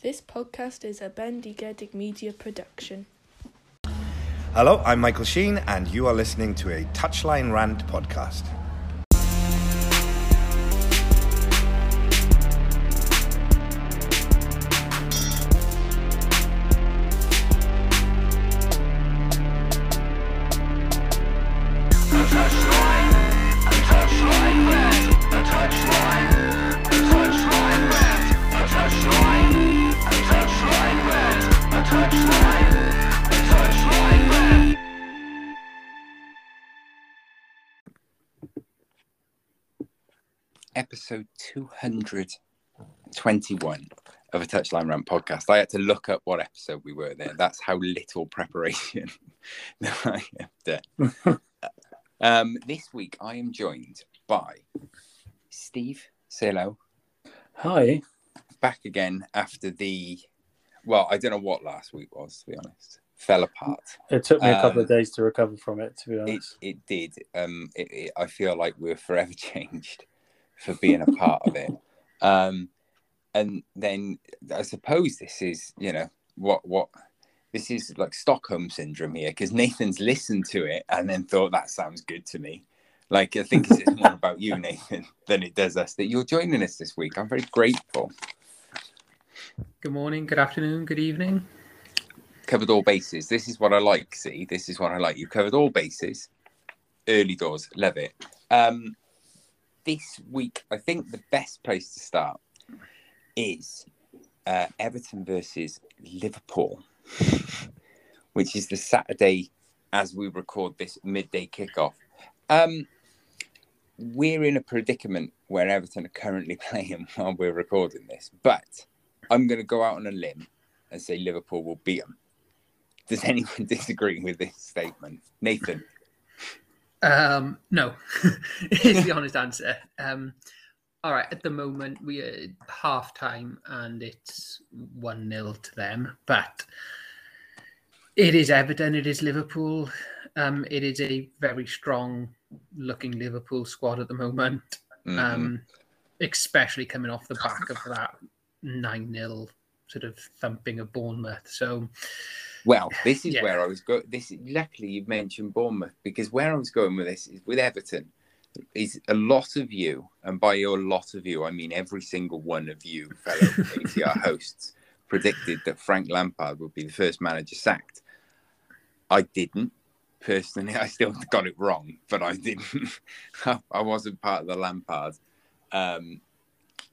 This podcast is a Bendigedig Media production. Hello, I'm Michael Sheen, and you are listening to a Touchline Rant podcast. Episode 221 of a Touchline Rant podcast. I had to look up what episode we were there. That's how little preparation that I have done. um, this week, I am joined by Steve. Say hello. Hi. Back again after the, well, I don't know what last week was, to be honest. Fell apart. It took me a couple of Um, days to recover from it, to be It, honest. it did. Um, it, it, I feel like we're forever changed for being a part of it. Um, and then I suppose this is, you know, what what this is like Stockholm syndrome here because Nathan's listened to it and then thought that sounds good to me. Like I think it's more about you, Nathan, than it does us that you're joining us this week. I'm very grateful. Good morning, good afternoon, good evening. Covered all bases. This is what I like. See, this is what I like. You covered all bases. Early doors, love it. Um, this week, I think the best place to start is uh, Everton versus Liverpool, which is the Saturday as we record this midday kickoff. Um, we're in a predicament where Everton are currently playing while we're recording this, but I'm going to go out on a limb and say Liverpool will beat them. Does anyone disagree with this statement? Nathan, Um, no, is the honest answer. Um, all right, at the moment we are half time and it's 1 0 to them, but it is Everton, it is Liverpool. Um, it is a very strong looking Liverpool squad at the moment, Mhm. um, especially coming off the back of that 9 0 sort of thumping of Bournemouth. So, Well, this is Yeah. where I was going. This luckily you've mentioned Bournemouth because where I was going with this is with Everton. Is a lot of you, and by your lot of you, I mean every single one of you, fellow ATR hosts, predicted that Frank Lampard would be the first manager sacked. I didn't personally. I still got it wrong, but I didn't. I wasn't part of the Lampard um,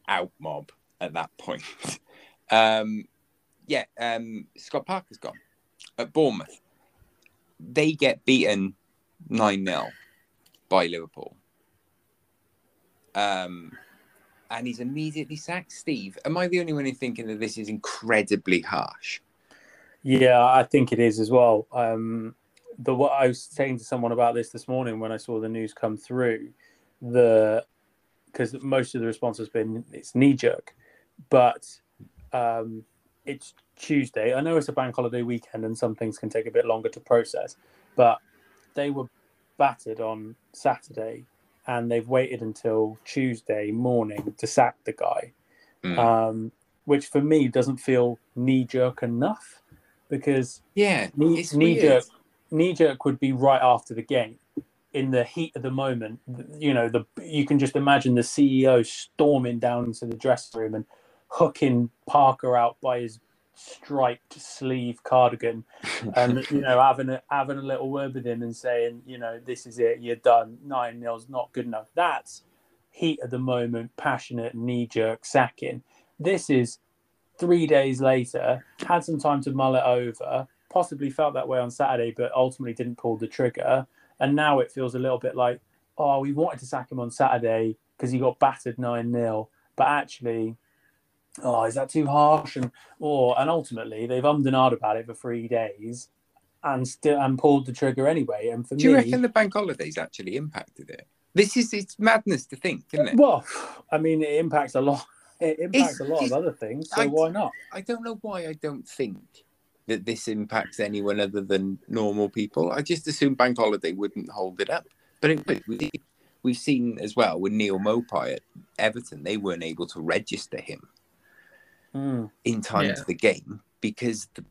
out mob at that point. Um, yeah, um, Scott Parker's gone at Bournemouth. They get beaten 9 0 by Liverpool. Um, and he's immediately sacked. Steve, am I the only one who's thinking that this is incredibly harsh? Yeah, I think it is as well. Um, the what I was saying to someone about this this morning when I saw the news come through, the because most of the response has been it's knee jerk, but um, it's Tuesday. I know it's a bank holiday weekend and some things can take a bit longer to process, but they were battered on Saturday and they've waited until Tuesday morning to sack the guy Mm. um, which for me doesn't feel knee jerk enough because yeah, knee, knee jerk knee jerk would be right after the game in the heat of the moment you know the you can just imagine the ceo storming down into the dressing room and hooking parker out by his striped sleeve cardigan and you know having a having a little word with him and saying you know this is it you're done nine nil's not good enough. That's heat of the moment passionate knee jerk sacking. This is three days later had some time to mull it over possibly felt that way on saturday but ultimately didn't pull the trigger. And now it feels a little bit like oh we wanted to sack him on saturday because he got battered 9-0 but actually oh, is that too harsh? And or and ultimately they've ummed and ahed about it for three days and still and pulled the trigger anyway. And for Do you me, reckon the bank holidays actually impacted it? This is it's madness to think, isn't it? well, I mean, it impacts a lot. It impacts It's- a lot of other things. So I- why not? I don't know why I don't think that this impacts anyone other than normal people. I just assume bank holiday wouldn't hold it up, but it would. We- We've seen as well with Neal Maupay at Everton, they weren't able to register him Mm. in time Yeah. to the game because the,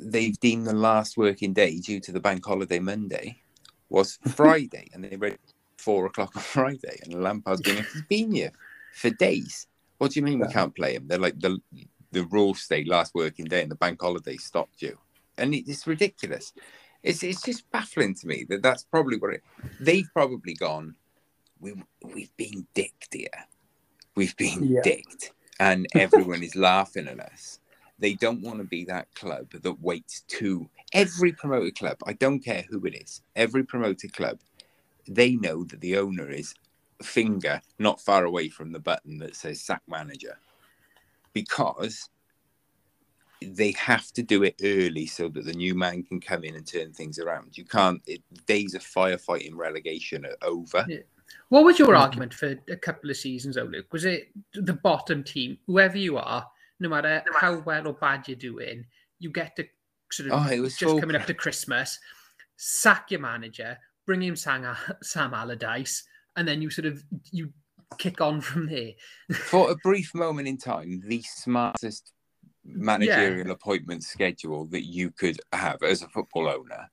they've deemed the last working day due to the bank holiday Monday was Friday, and they read four o'clock on Friday, and Lampard's going, "He's been here for days. What do you mean we can't play him? They're like the the rules state last working day, and the bank holiday stopped you, and it, it's ridiculous. It's it's just baffling to me that that's probably what it. They've probably gone. We we've been dicked here. We've been Yeah. dicked, and everyone is laughing at us. They don't want to be that club that waits to every promoted club. I don't care who it is. Every promoted club, they know that the owner is finger not far away from the button that says sack manager, because they have to do it early so that the new man can come in and turn things around. You can't. It, days of firefighting relegation are over. What was your argument for a couple of seasons, though, Luke? Was it the bottom team, whoever you are, no matter how well or bad you're doing, you get to sort of Oh, it was just so coming up to Christmas, sack your manager, bring in Sam, Sam Allardyce, and then you sort of you kick on from there. for a brief moment in time, the smartest managerial appointment schedule that you could have as a football owner,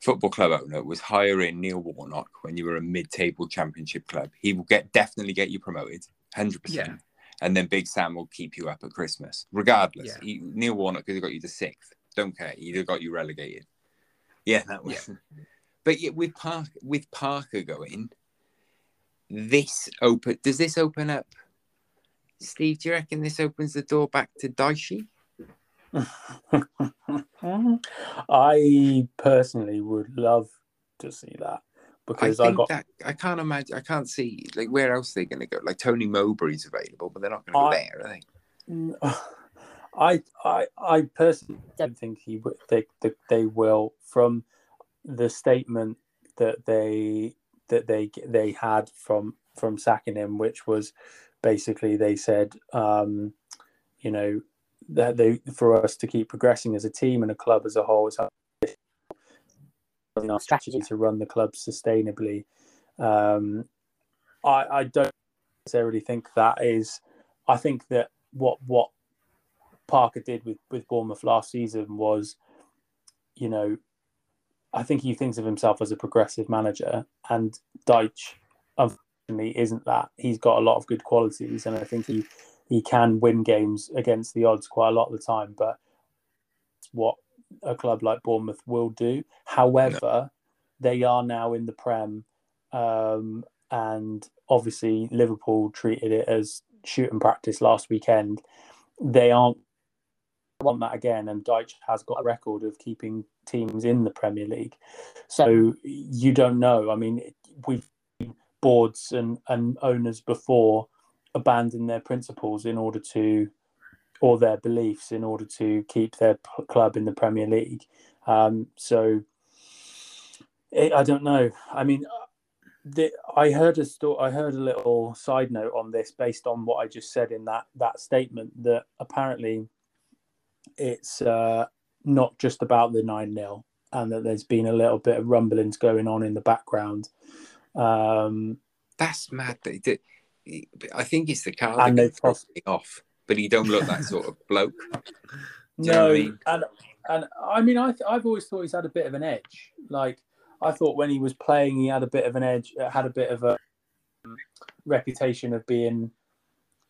football club owner, was hiring Neil Warnock when you were a mid-table championship club. He will get definitely get you promoted, hundred Yeah. percent. And then Big Sam will keep you up at Christmas, regardless. Yeah. He, Neil Warnock could have got you to sixth. Don't care. He'd have got you relegated. Yeah, that was. But yeah, with Park with Parker going, this open does this open up? Steve, do you reckon this opens the door back to Dyche? I personally would love to see that because I, think got that I can't imagine. I can't see like where else they're going to go. Like Tony Mowbray's available, but they're not going to go I- there, are they? I I I personally don't think he would. They, they they will from the statement that they that they they had from from sacking him, which was basically they said, um, you know, that they for us to keep progressing as a team and a club as a whole, our our strategy to run the club sustainably. Um, I I don't necessarily think that is. I think that what what Parker did with with Bournemouth last season was, you know, I think he thinks of himself as a progressive manager, and Dyche unfortunately isn't that. He's got a lot of good qualities, and I think he he can win games against the odds quite a lot of the time. But it's what a club like Bournemouth will do. However, they are now in the Prem, um, and obviously Liverpool treated it as shooting practice last weekend. They aren't want that again, and Dyche has got a record of keeping teams in the Premier League. So you don't know. I mean, we've seen boards and, and owners before abandon their principles in order to, or their beliefs in order to keep their p- club in the Premier League. Um, so it, I don't know. I mean, the, I heard a sto- I heard a little side note on this based on what I just said in that that statement that apparently it's uh, not just about the nine 0 and that there's been a little bit of rumblings going on in the background. Um, That's mad. Did. I think it's the car And that they throws me off, but he don't look that sort of bloke. no, I mean? and and I mean I I've always thought he's had a bit of an edge. Like I thought when he was playing, he had a bit of an edge. uh, Had a bit of a reputation of being,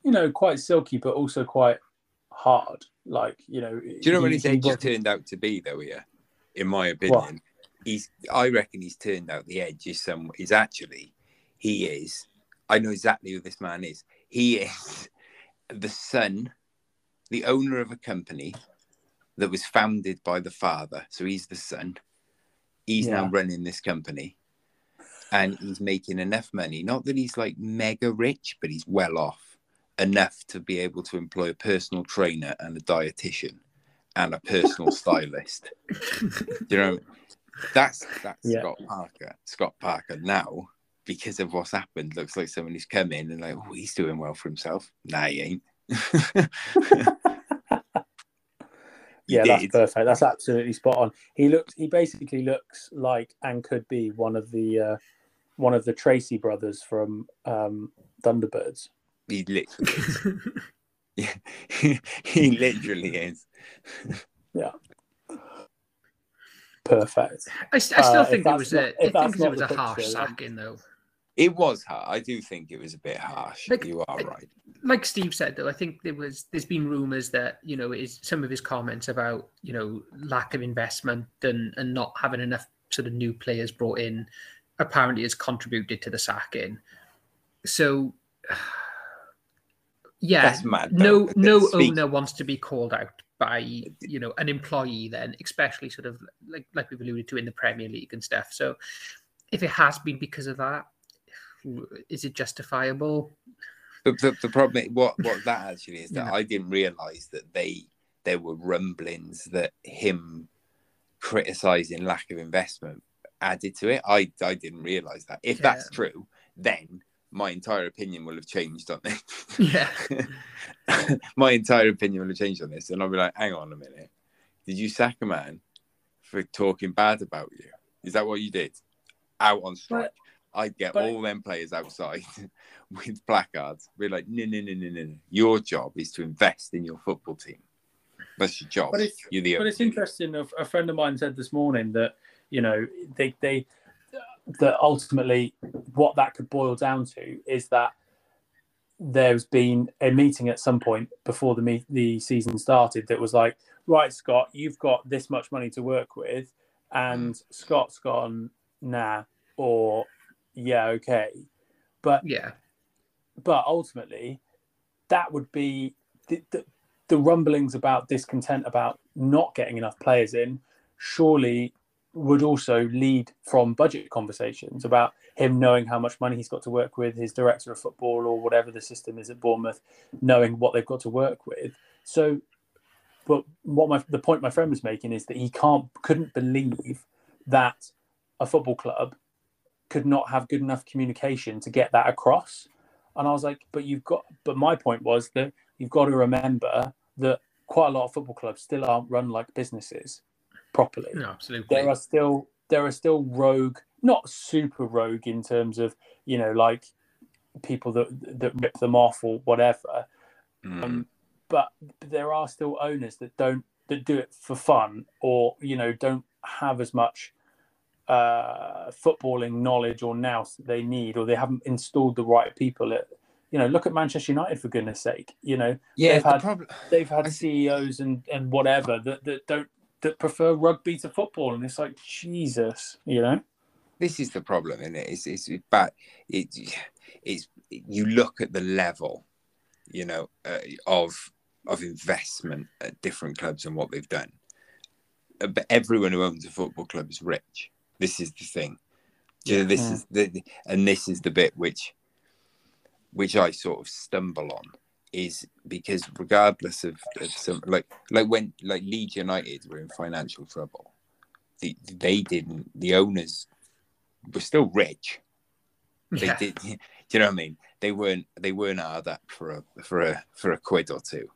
you know, quite silky, but also quite hard. Like you know, Do you know what he- his edge has wasn't- turned out to be, though? Yeah, in my opinion, he's. I reckon he's turned out the edge is some. Is actually, he is. I know exactly who this man is. He is the son, the owner of a company that was founded by the father. So he's the son. He's now running this company, and he's making enough money. Not that he's like mega rich, but he's well off enough to be able to employ a personal trainer and a dietitian and a personal stylist. You know? That's that's Yeah. Scott Parker. Scott Parker now, because of what's happened, looks like someone who's come in and like, oh, he's doing well for himself. Nah, he ain't. He yeah, that's perfect. That's absolutely spot on. He looks. He basically looks like and could be one of the uh, one of the Tracy brothers from um, Thunderbirds. He literally. is. he literally is. Yeah. Perfect. I, st- I still Uh, think it was not- a. think it was a harsh picture, then- sacking though. It was hard. I do think it was a bit harsh. Like, you are right. like Steve said, though, I think there was there's been rumours that you know is some of his comments about you know lack of investment and and not having enough sort of new players brought in apparently has contributed to the sacking. So, yeah, That's mad. no no Speak- owner wants to be called out by you know an employee then especially sort of like like we've alluded to in the premier league and stuff so if it has been because of that is it justifiable The, the, the problem, what what that actually is that Yeah. I didn't realize that they there were rumblings that him criticizing lack of investment added to it. I I didn't realize that. If that's true, then my entire opinion will have changed on this. yeah my entire opinion will have changed on this, and I'll be like, hang on a minute, did you sack a man for talking bad about you? Is that what you did? Out on strike. I'd get but- all them players outside with placards. Be like, no, no, no, no, no. Your job is to invest in your football team. That's your job. But it's- You're the But it's interesting. A, a friend of mine said this morning that you know they they that ultimately what that could boil down to is that there's been a meeting at some point before the meet, the season started that was like, right, Scott, you've got this much money to work with, and mm. Scott's gone, nah, or yeah, okay, but yeah. but ultimately that would be the, the, the rumblings about discontent about not getting enough players in surely would also lead from budget conversations about him knowing how much money he's got to work with his director of football or whatever the system is at Bournemouth knowing what they've got to work with. So but what my the point my friend was making is that he can't couldn't believe that a football club could not have good enough communication to get that across and I was like, but you've got, but my point was that you've got to remember that quite a lot of football clubs still aren't run like businesses properly. no absolutely There are still, there are still rogue, not super rogue in terms of, you know, like people that, that rip them off or whatever. Mm. Um, but there are still owners that don't, that do it for fun or, you know, don't have as much uh, footballing knowledge or nous that they need, or they haven't installed the right people. At, you know, look at Manchester United for goodness sake. You know, yeah, they've the had- problem. they've had CEOs and and whatever that that don't that prefer rugby to football, and it's like Jesus. You know, this is the problem, isn't it? It's it's bad. It, it's you look at the level, you know, uh, of of investment at different clubs and what they've done. Uh, But everyone who owns a football club is rich. This is the thing. This Yeah. is the and this is the bit which which I sort of stumble on is because regardless of, of some like like when like Leeds United were in financial trouble, the, they didn't the owners were still rich. They yeah did. Do you know what I mean? They weren't. They weren't hard up for a for a for a quid or two.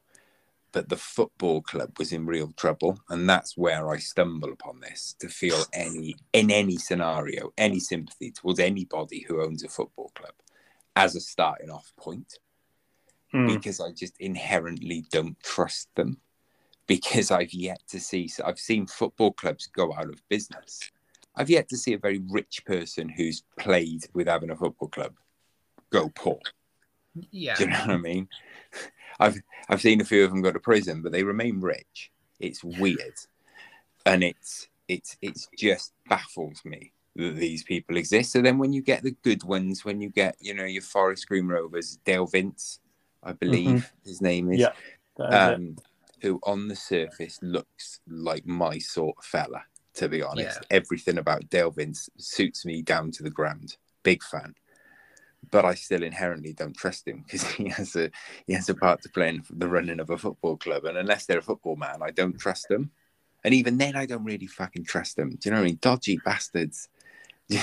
But the football club was in real trouble, and that's where I stumble upon this to feel any in any scenario any sympathy towards anybody who owns a football club as a starting off point hmm. because I just inherently don't trust them. Because I've yet to see, so I've seen football clubs go out of business. I've yet to see a very rich person who's played with having a football club go poor. yeah Do you know what I mean? I've I've seen a few of them go to prison, but they remain rich. It's weird, and it's it's it's just baffles me that these people exist. So then, when you get the good ones, when you get you know your Forest Green Rovers, Dale Vince, I believe his name is, Yeah, that is it. um, who on the surface looks like my sort of fella. To be honest, Yeah. everything about Dale Vince suits me down to the ground. Big fan but I still inherently don't trust him because he has a he has a part to play in the running of a football club, and unless they're a football man, I don't trust them. And even then, I don't really fucking trust them. Do you know what I mean? Dodgy bastards.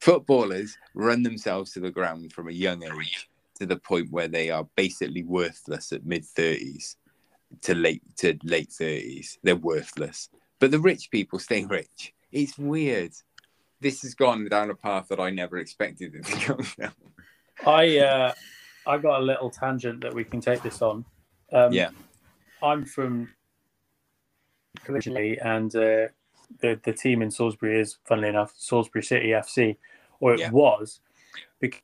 Footballers run themselves to the ground from a young age to the point where they are basically worthless at mid thirties to late to late thirties. They're worthless, but the rich people stay rich. It's weird this has gone down a path that I never expected it to go down. I uh, I got a little tangent that we can take this on. Um, Yeah. I'm from originally, and uh, the the team in Salisbury is, funnily enough, Salisbury City FC, or it Yeah. was. Because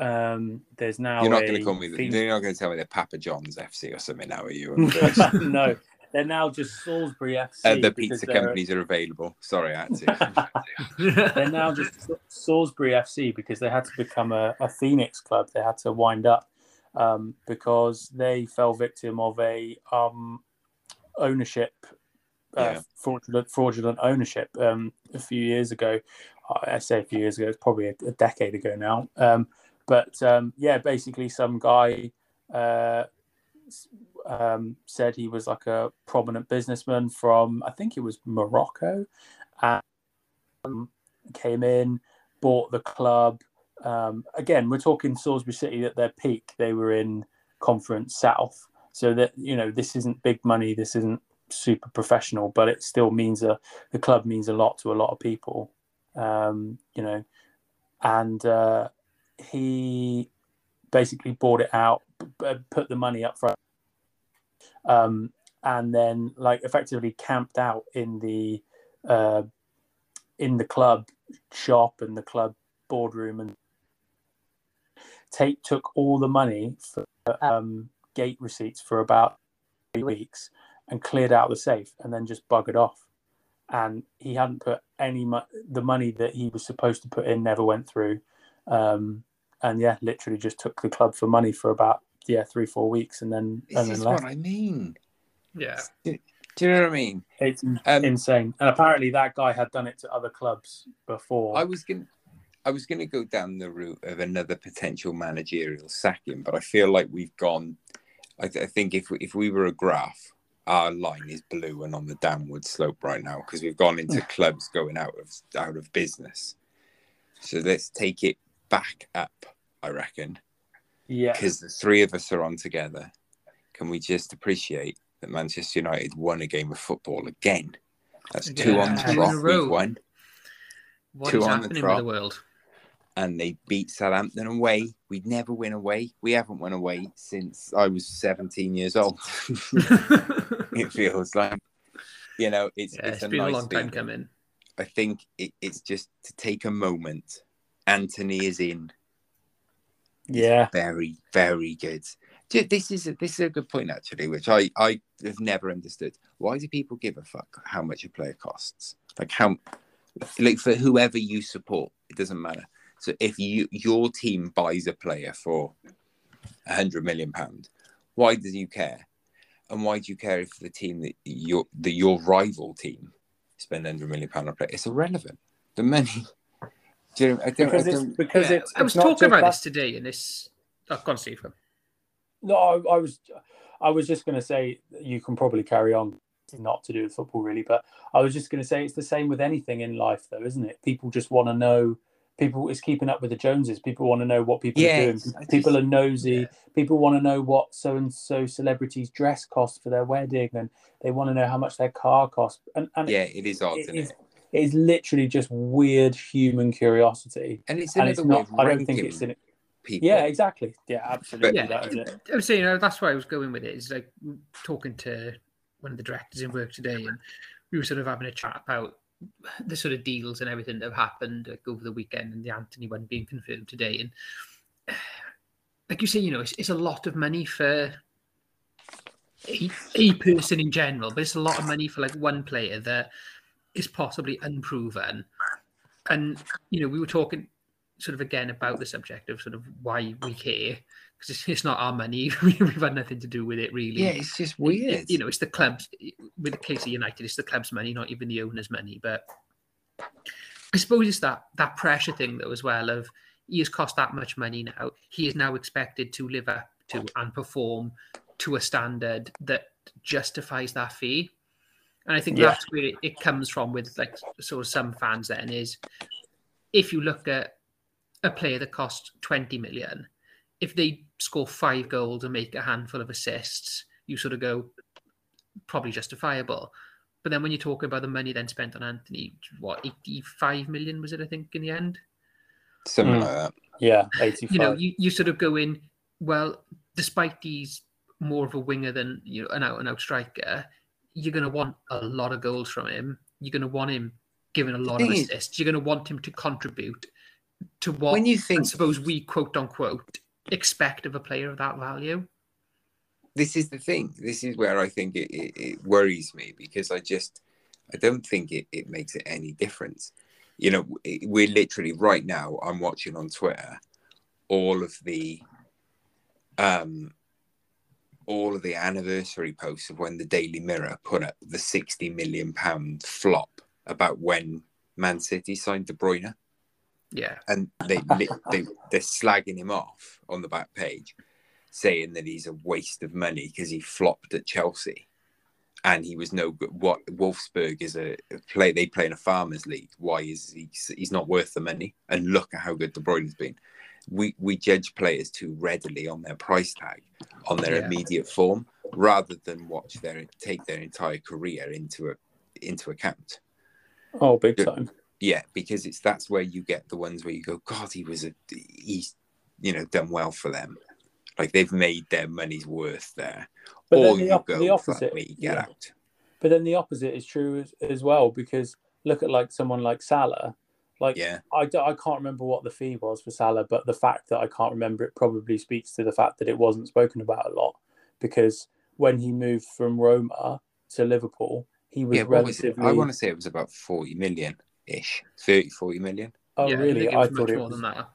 um, there's now You're not going to call me. Phoenix- You're not going to tell me they're Papa John's FC or something now, are you? no, they're now just Salisbury FC. Uh, the pizza companies are available. Sorry, I had to. they're now just Salisbury FC because they had to become a, a Phoenix club. They had to wind up um, because they fell victim of a um, ownership uh, Yeah. fraudulent fraudulent ownership um, a few years ago. I say a few years ago. It's probably a, a decade ago now. Um, but um, yeah, basically, some guy uh, um, said he was like a prominent businessman from I think it was Morocco, and um, came in, bought the club. Um, again, we're talking Salisbury City at their peak. They were in Conference South, so that you know this isn't big money. This isn't super professional, but it still means a the club means a lot to a lot of people. Um, you know, and uh, he basically bought it out, put the money up front, um, and then like effectively camped out in the uh, in the club shop and the club boardroom. And take took all the money for um, gate receipts for about three weeks and cleared out the safe and then just buggered off. And he hadn't put any mo- the money that he was supposed to put in never went through. Um, and yeah literally just took the club for money for about yeah three four weeks and then this and is left what I mean. yeah. Do you know what I mean? it's Um, insane and apparently that guy had done it to other clubs before I was going. I was going to go down the route of another potential managerial sacking, but I feel like we've gone. I, th- I think if we, if we were a graph, our line is blue and on the downward slope right now because we've gone into clubs going out of out of business. So let's take it back up. I reckon yeah because the three of us are on together. Can we just appreciate that Manchester United won a game of football again? That's two on the two trot. We've won. What Two is on the happening with trot. the world? and they beat Southampton away. We'd never win away. We haven't won away since I was 17 years old. it feels like, you know, it's yeah, it's, it's a been nice a long time feeling. coming. I think it, it's just to take a moment. Antony is in. Yeah Very, very good. This is a, this is a good point actually, which I I have never understood. Why do people give a fuck how much a player costs? Like how, like for whoever you support, it doesn't matter. So if you your team buys a player for a hundred million pound, why do you care? And why do you care if the team that your the your rival team spend hundred million pound on a player? It's irrelevant. The money. Do you know, I don't, because I it's because Yeah, it's I was it's talking about that- this today, and this. I Oh, go on, Steve. No, I, I was, I was just going to say you can probably carry on, not to do with football really, but I was just going to say it's the same with anything in life, though, isn't it? People just want to know. People is keeping up with the Joneses. People want to know what people Yeah, are doing. People just- are nosy. yeah. People want to know what so and so celebrities' dress costs for their wedding, and they want to know how much their car costs. And, and yeah, it is odd, it isn't it? It is literally just weird human curiosity, And it's and another it's way not. of I don't think it's in. people. Yeah, exactly. Yeah, absolutely. Yeah, that is it. I was you know, that's why I was going with it. Is like talking to one of the directors in work today, and we were sort of having a chat about the sort of deals and everything that have happened like, over the weekend, and the Antony one being confirmed today. And like you say, you know, it's, it's a lot of money for a, a person in general, but it's a lot of money for like one player that is possibly unproven. And you know, we were talking sort of again about the subject of sort of why we care because it's, it's not our money. We- We've had nothing to do with it, really. Yeah, it's just weird. it- you know, it's the club's with the case of United, it's the club's money, not even the owner's money. But I suppose it's that that pressure thing though as well of he has cost that much money now. He is now expected to live up to and perform to a standard that justifies that fee. And I think Yeah. that's where it, it comes from with like sort of some fans then is if you look at a player that costs 20 million, if they score five goals and make a handful of assists, you sort of go probably justifiable. But then when you're talking about the money then spent on Antony, what 85 million was it? I think in the end, Something Mm. like that. Yeah, eighty-five. you know, you, you sort of go in. well, despite he's more of a winger than you know an out and out striker, you're going to want a lot of goals from him. You're going to want him giving a lot of assists. You're going to want him to contribute to what When you I think suppose we quote unquote expect of a player of that value. this is the thing. This is where I think it, it, it worries me because I just I don't think it, it makes it any difference. You know, we're literally right now. I'm watching on Twitter all of the um all of the anniversary posts of when the Daily Mirror put up the 60 million pound flop about when Man City signed De Bruyne Yeah. and they, they they're slagging him off on the back page, saying that he's a waste of money because he flopped at Chelsea, and he was no good. What Wolfsburg is a play they play in a farmers league. Why is he? He's not worth the money. And look at how good De Bruyne's been. We we judge players too readily on their price tag, on their Yeah. immediate form, rather than watch their take their entire career into a into account. Oh, big Good. time. Yeah, because it's that's where you get the ones where you go, God, he was a he's you know done well for them. Like they've made their money's worth there. But or then the, you op- go, the "Fuck opposite. me, get yeah. out. But then the opposite is true as, as well because look at like someone like Salah. Like Yeah, I, don't- I can't remember what the fee was for Salah, but the fact that I can't remember it probably speaks to the fact that it wasn't spoken about a lot because when he moved from Roma to Liverpool, he was yeah. What was relatively. I want to say it was about forty million ish, 30, 40 million. Oh, yeah, really? think I was thought much it more was. than that.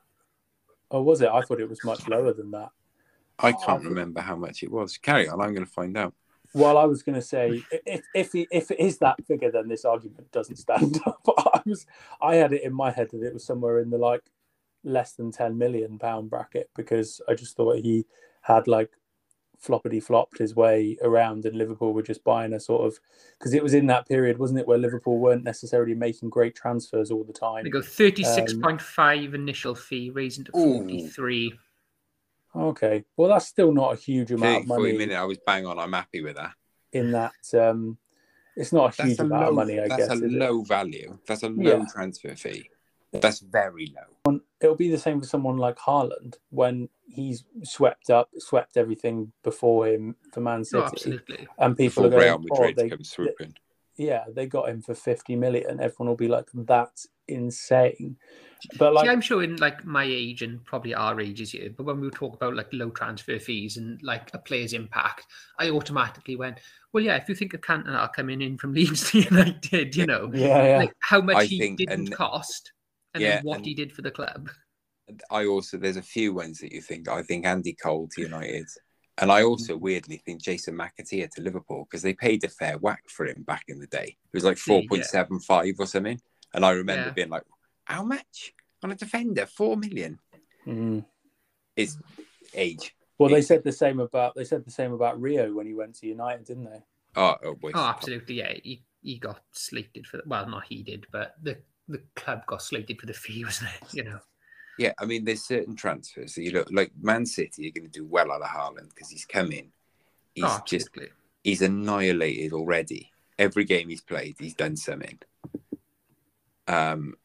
Oh, was it? I thought it was much lower than that. I Oh, can't I- remember how much it was. Carry on. I'm going to find out. Well, I was going to say if if it, if it is that figure, then this argument doesn't stand up. But I was I had it in my head that it was somewhere in the like less than ten million pound bracket because I just thought he had like floppity flopped his way around, and Liverpool were just buying a sort of because it was in that period, wasn't it, where Liverpool weren't necessarily making great transfers all the time. They go thirty-six um, point five initial fee, raising to forty-three. Okay, well that's still not a huge amount 30, of 40 money million. I was bang on. I'm happy with that. in that. Um, it's not a That's huge a amount low. of money, I that's guess. a is it? low value. That's a low Yeah. transfer fee. That's very low. it'll be the same for someone like Haaland when he's swept up, swept everything before him for Man Oh, City, absolutely. and people Before are going, Real "Oh, Madrid they, comes swooping. yeah, they got him for fifty million. million." Everyone will be like, "That's insane," but like, See, I'm showing like my age and probably our age ages here, but when we talk about like low transfer fees and like a player's impact, I automatically went, well, yeah, if you think of Cantona coming in from Leeds to United, you know, yeah, yeah, like how much I he think- didn't and- cost and Yeah, then what and- he did for the club. I also there's a few ones that you think I think Andy Cole to United, and I also mm. weirdly think Jason McAteer to Liverpool because they paid a fair whack for him back in the day. It was like Yeah. four point seven five or something, and I remember Yeah. being like, "How much on a defender? Four million? Mm. It's age." Well, they said the same about they said the same about Rio when he went to United, didn't they? Oh, oh, waste Oh, absolutely, yeah. He, he got slated for well, not he did, but the the club got slated for the fee, wasn't it? You know, Yeah, I mean, there's certain transfers that you look like Man City are going to do well out of Haaland because he's come in. He's oh, just he's annihilated already. Every game he's played, he's done something. Um,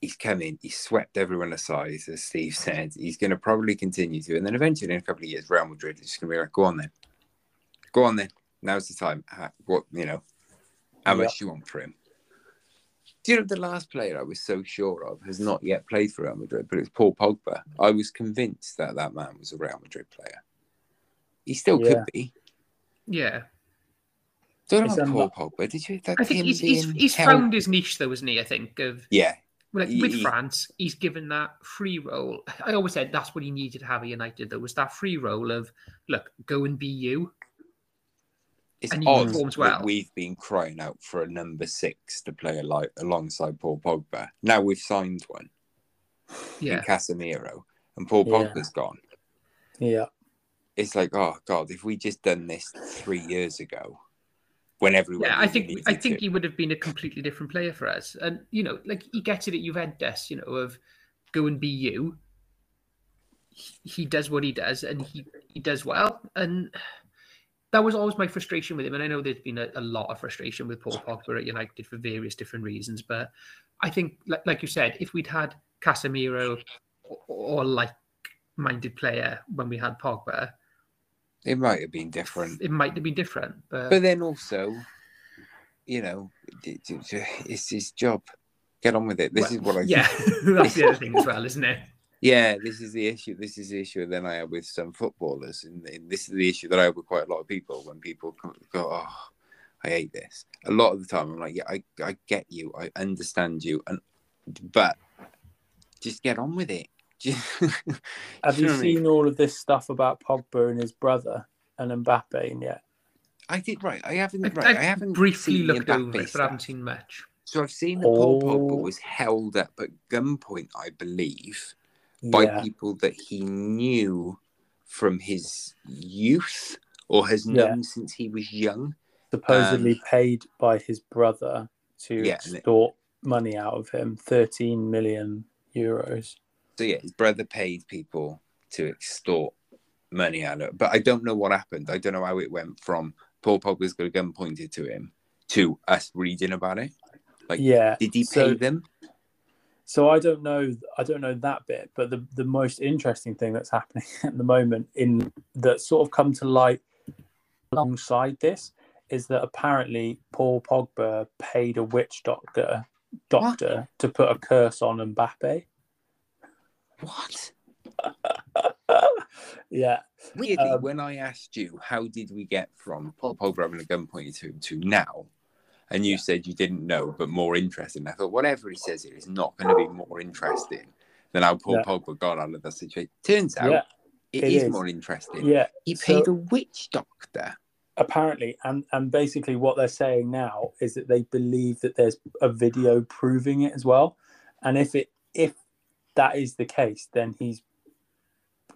he's come in, he's swept everyone aside, as Steve said. He's going to probably continue to, and then eventually, in a couple of years, Real Madrid is just going to be like, "Go on then, go on then. Now's the time. What you know? How Yeah. much do you want for him?" Do you know the last player I was so sure of has not yet played for Real Madrid, but it's Paul Pogba. I was convinced that that man was a Real Madrid player. He still Yeah. could be. Yeah, Don't know It's about Paul Pogba. Did you? That I think him he's he's, he's held- found his niche though, isn't he? I think of Yeah, like with he- France, he's given that free role. I always said that's what he needed to have at United. Though was that free role of look, go and be you. it's And he odd performs that well. we've been crying out for a number six to play like alongside Paul Pogba. Now we've signed one Yeah, in Casemiro, and Paul Yeah. Pogba's gone. Yeah, It's like, oh god, if we just done this three years ago, when everyone, yeah. I think I think to. he would have been a completely different player for us. And you know, like he gets it at Juventus. You know, of go and be you. He, he does what he does, and he he does well. And that was always my frustration with him. And I know there's been a, a lot of frustration with Paul Pogba at United for various different reasons. But I think, like, like you said, if we'd had Casemiro or, or like minded player when we had Pogba, It might have been different. it might have been different. But, But then also, you know, it- it- it's his job. Get on with it. This is what I yeah, that's the other thing as well, isn't it? Yeah, this is the issue. This is the issue Then I have with some footballers, and, and this is the issue that I have with quite a lot of people. When people go, "Oh, I hate this," a lot of the time I'm like, "Yeah, I, I get you, I understand you, and but just get on with it." Just- Have Do you know what I mean? seen all of this stuff about Pogba and his brother and Mbappe yet? I did right. I haven't. I've, Right, I've I haven't briefly seen looked Mbappe over it, but I haven't seen much. So I've seen that Paul Pogba Oh. was held up at gunpoint, I believe, by Yeah, people that he knew from his youth or has Yeah. known since he was young. supposedly paid by his brother to um, Yeah, and it- extort money out of him, 13 million euros. So yeah, his brother paid people to extort money out of it. But I don't know what happened. I don't know how it went from Paul Pogba's got a gun pointed to him to us reading about it. Like, yeah. did he so- pay them? So I don't know. I don't know that bit, but the the most interesting thing that's happening at the moment in that sort of come to light alongside this is that apparently Paul Pogba paid a witch doctor doctor to put a curse on Mbappe. What? yeah, Weirdly, Um, when I asked you how did we get from Paul Pogba having a gun pointed to him to now, and you said you didn't know, but more interesting. I thought whatever he says here is not going to be more interesting than how Paul Yeah. Pogba got out of that situation. Turns out yeah, it it is, is. more interesting. yeah. He So- paid a witch doctor. apparently and and basically what they're saying now is that they believe that there's a video proving it as well and if it if that is the case then he's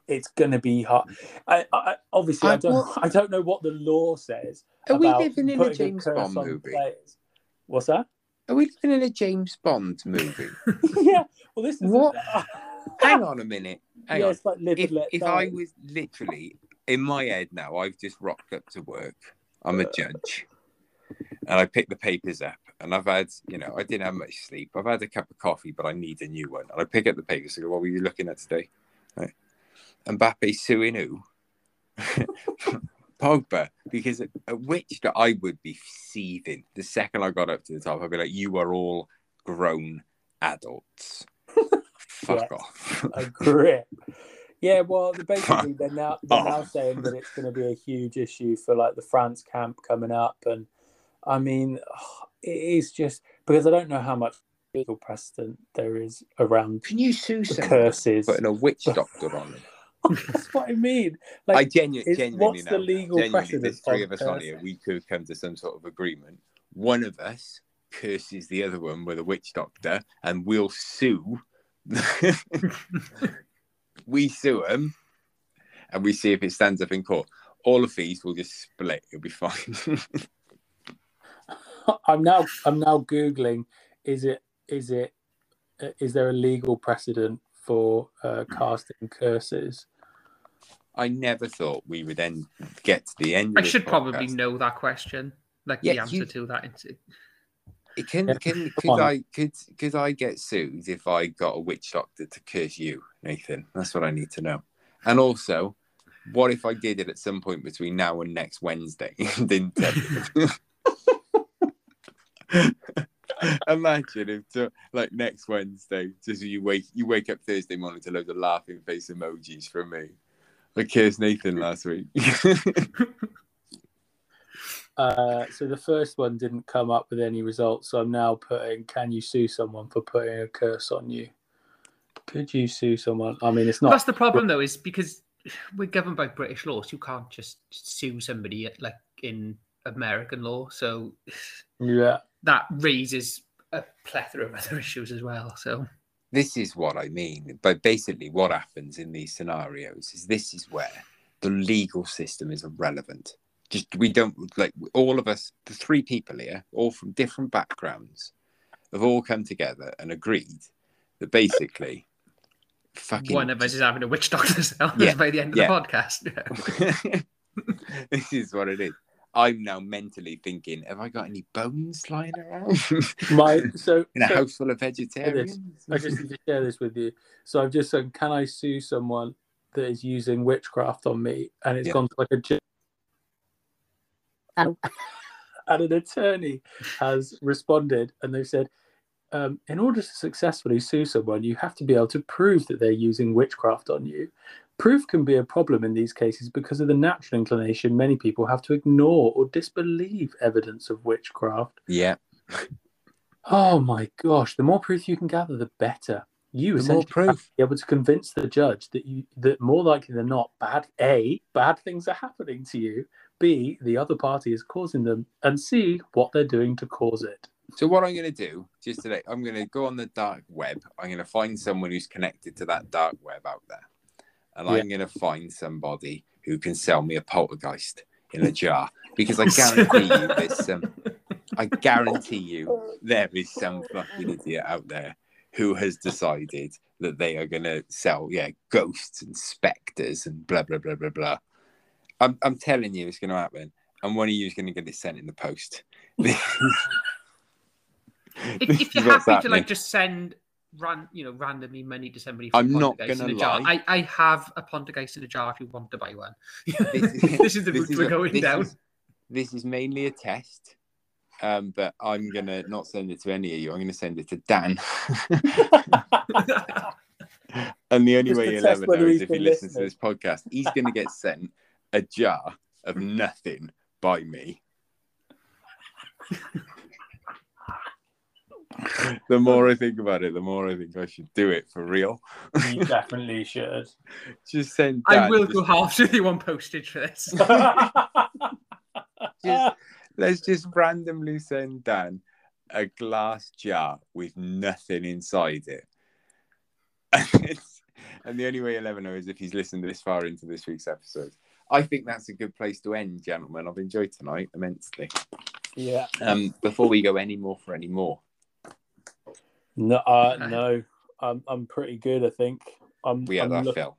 it's going to be hard I, I obviously i, I don't i don't know what the law says Are we living in a James curse Bond movie? players. what's that Are we living in a James Bond movie? yeah well this is What? Hang on a minute. Hang yeah, on. like live If, if. I was literally in my head now, I've just rocked up to work. I'm a judge, and I pick the papers up, and I've had, you know, I didn't have much sleep. I've had a cup of coffee, but I need a new one. And I pick up the papers and go, "What were you looking at today?" Right. Mbappe suing who? Pogba, because a, a witch that I would be seething the second I got up to the top. I'd be like, "You are all grown adults. Fuck Yes. off." a grip. Yeah, well, basically they're now they're now saying that it's going to be a huge issue for like the France camp coming up, and I mean, it is just because I don't know how much legal precedent there is around Can you sue the someone curses. for putting a witch doctor on them? That's what I mean. I Like, genu- is- genuinely what's know. the legal genuinely, precedent there's three of of us on here. We could come to some sort of agreement. One of us curses the other one with a witch doctor, and we'll sue. we sue him, and we see if it stands up in court. All the fees will just split. It'll be fine. I'm now I'm now googling. Is it is it uh, there a legal precedent for uh, casting curses? I never thought we would then get to the end. I this should probably know that question, like Yeah, the answer you- to that. It's- It Can Yeah, can come on. could I could could I get sued if I got a witch doctor to curse you, Nathan? That's what I need to know. And also, what if I did it at some point between now and next Wednesday? Didn't tell you? Imagine if to, like next Wednesday, just you wake you wake up Thursday morning to loads of laughing face emojis from me. I cursed Nathan last week. Uh, so the first one didn't come up with any results. So I'm now putting, can you sue someone for putting a curse on you? Could you sue someone? I mean, it's not. That's the problem, though, is because we're governed by British laws. You can't just sue somebody like in American law. So Yeah, that raises a plethora of other issues as well. So this is what I mean. But basically, what happens in these scenarios is this is where the legal system is irrelevant. Just we don't like all of us, the three people here, all from different backgrounds, have all come together and agreed that basically, fucking one of us is having a witch doctor's Yeah, by the end of yeah. the podcast. this is what it is. I'm now mentally thinking, have I got any bones lying around my so, in a so house full of vegetarians? I just need to share this with you. So I've just said, can I sue someone that is using witchcraft on me, and it's Yeah. gone to like a ju- Oh. and an attorney has responded, and they've said, um, in order to successfully sue someone, you have to be able to prove that they're using witchcraft on you. Proof can be a problem in these cases because of the natural inclination many people have to ignore or disbelieve evidence of witchcraft. Yeah. Oh my gosh! The more proof you can gather, the better. You The more essentially have proof. be able to convince the judge that you that more likely than not, bad a bad things are happening to you. B the other party is causing them, and C what they're doing to cause it. So what I'm going to do just today, I'm going to go on the dark web. I'm going to find someone who's connected to that dark web out there, and I'm going to find somebody who can sell me a poltergeist in a jar because I guarantee you there's some. I guarantee you there is some fucking idiot out there who has decided that they are going to sell, yeah, ghosts and specters and blah blah blah blah blah. I'm I'm telling you, it's going to happen, and one of you is going to get it sent in the post. If, if you're happy to like just send ran you know randomly many to somebody I'm not gonna in jar, lie. I, I have a poltergeist in a jar if you want to buy one. This this is the route we're a- going this down. Is, this is mainly a test, um, but I'm gonna not send it to any of you. I'm gonna send it to Dan. and the only Just way to he'll ever know is if he been listens to this podcast. He's gonna get sent a jar of nothing by me. the more I think about it, the more I think I should do it for real. You definitely should. Just send. I will just- go half to the one postage for this. just let's just randomly send Dan a glass jar with nothing inside it. And the only way he'll ever know is if he's listened this far into this week's episode. I think that's a good place to end, gentlemen. I've enjoyed tonight immensely. yeah. Um, before we go any more for any more, No, uh, no. I'm I'm pretty good. I think. I'm. we had I'm our look- fill.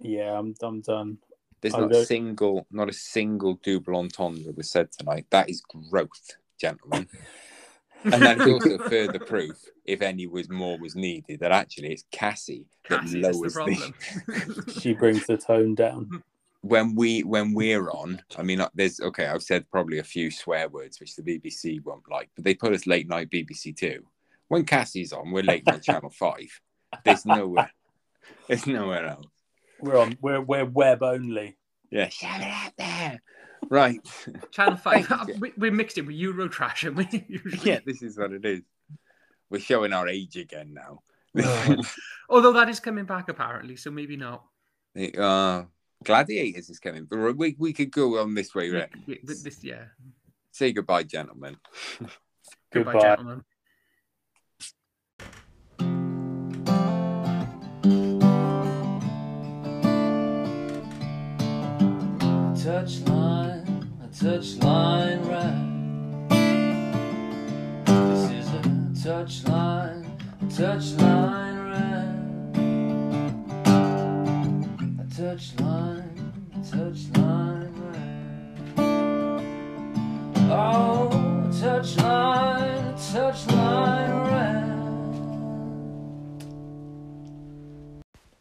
Yeah, I'm. I'm done. There's I not a don't- single, not a single double entendre was said tonight. That is growth, gentlemen. and that's also further proof, if any was more was needed, that actually it's Cassie that Cassie, that's the lowers problem. She brings the tone down. when we when we're on. I mean, uh, there's okay. I've said probably a few swear words which the BBC won't like, but they put us late night BBC Two. When Cassie's on, we're late night Channel Five. There's nowhere. There's nowhere else. We're on. We're we're web only. Yeah, shut it up there. Right. Channel Five. We, we mixed it with Eurotrash, and we usually. Yeah, this is what it is. We're showing our age again now. Although that is coming back apparently, so maybe not. uh, Gladiators is coming. But we we could go on this way. Right? Yeah, this, yeah. Say goodbye, gentlemen. Goodbye, Goodbye. gentlemen. Touchline, a touchline ride. This is a touchline, a touchline ride. A touchline, a touchline ride. Oh, a touchline, a touchline ride.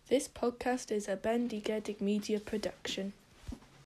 This podcast is a Bendy Bendigedig Media production.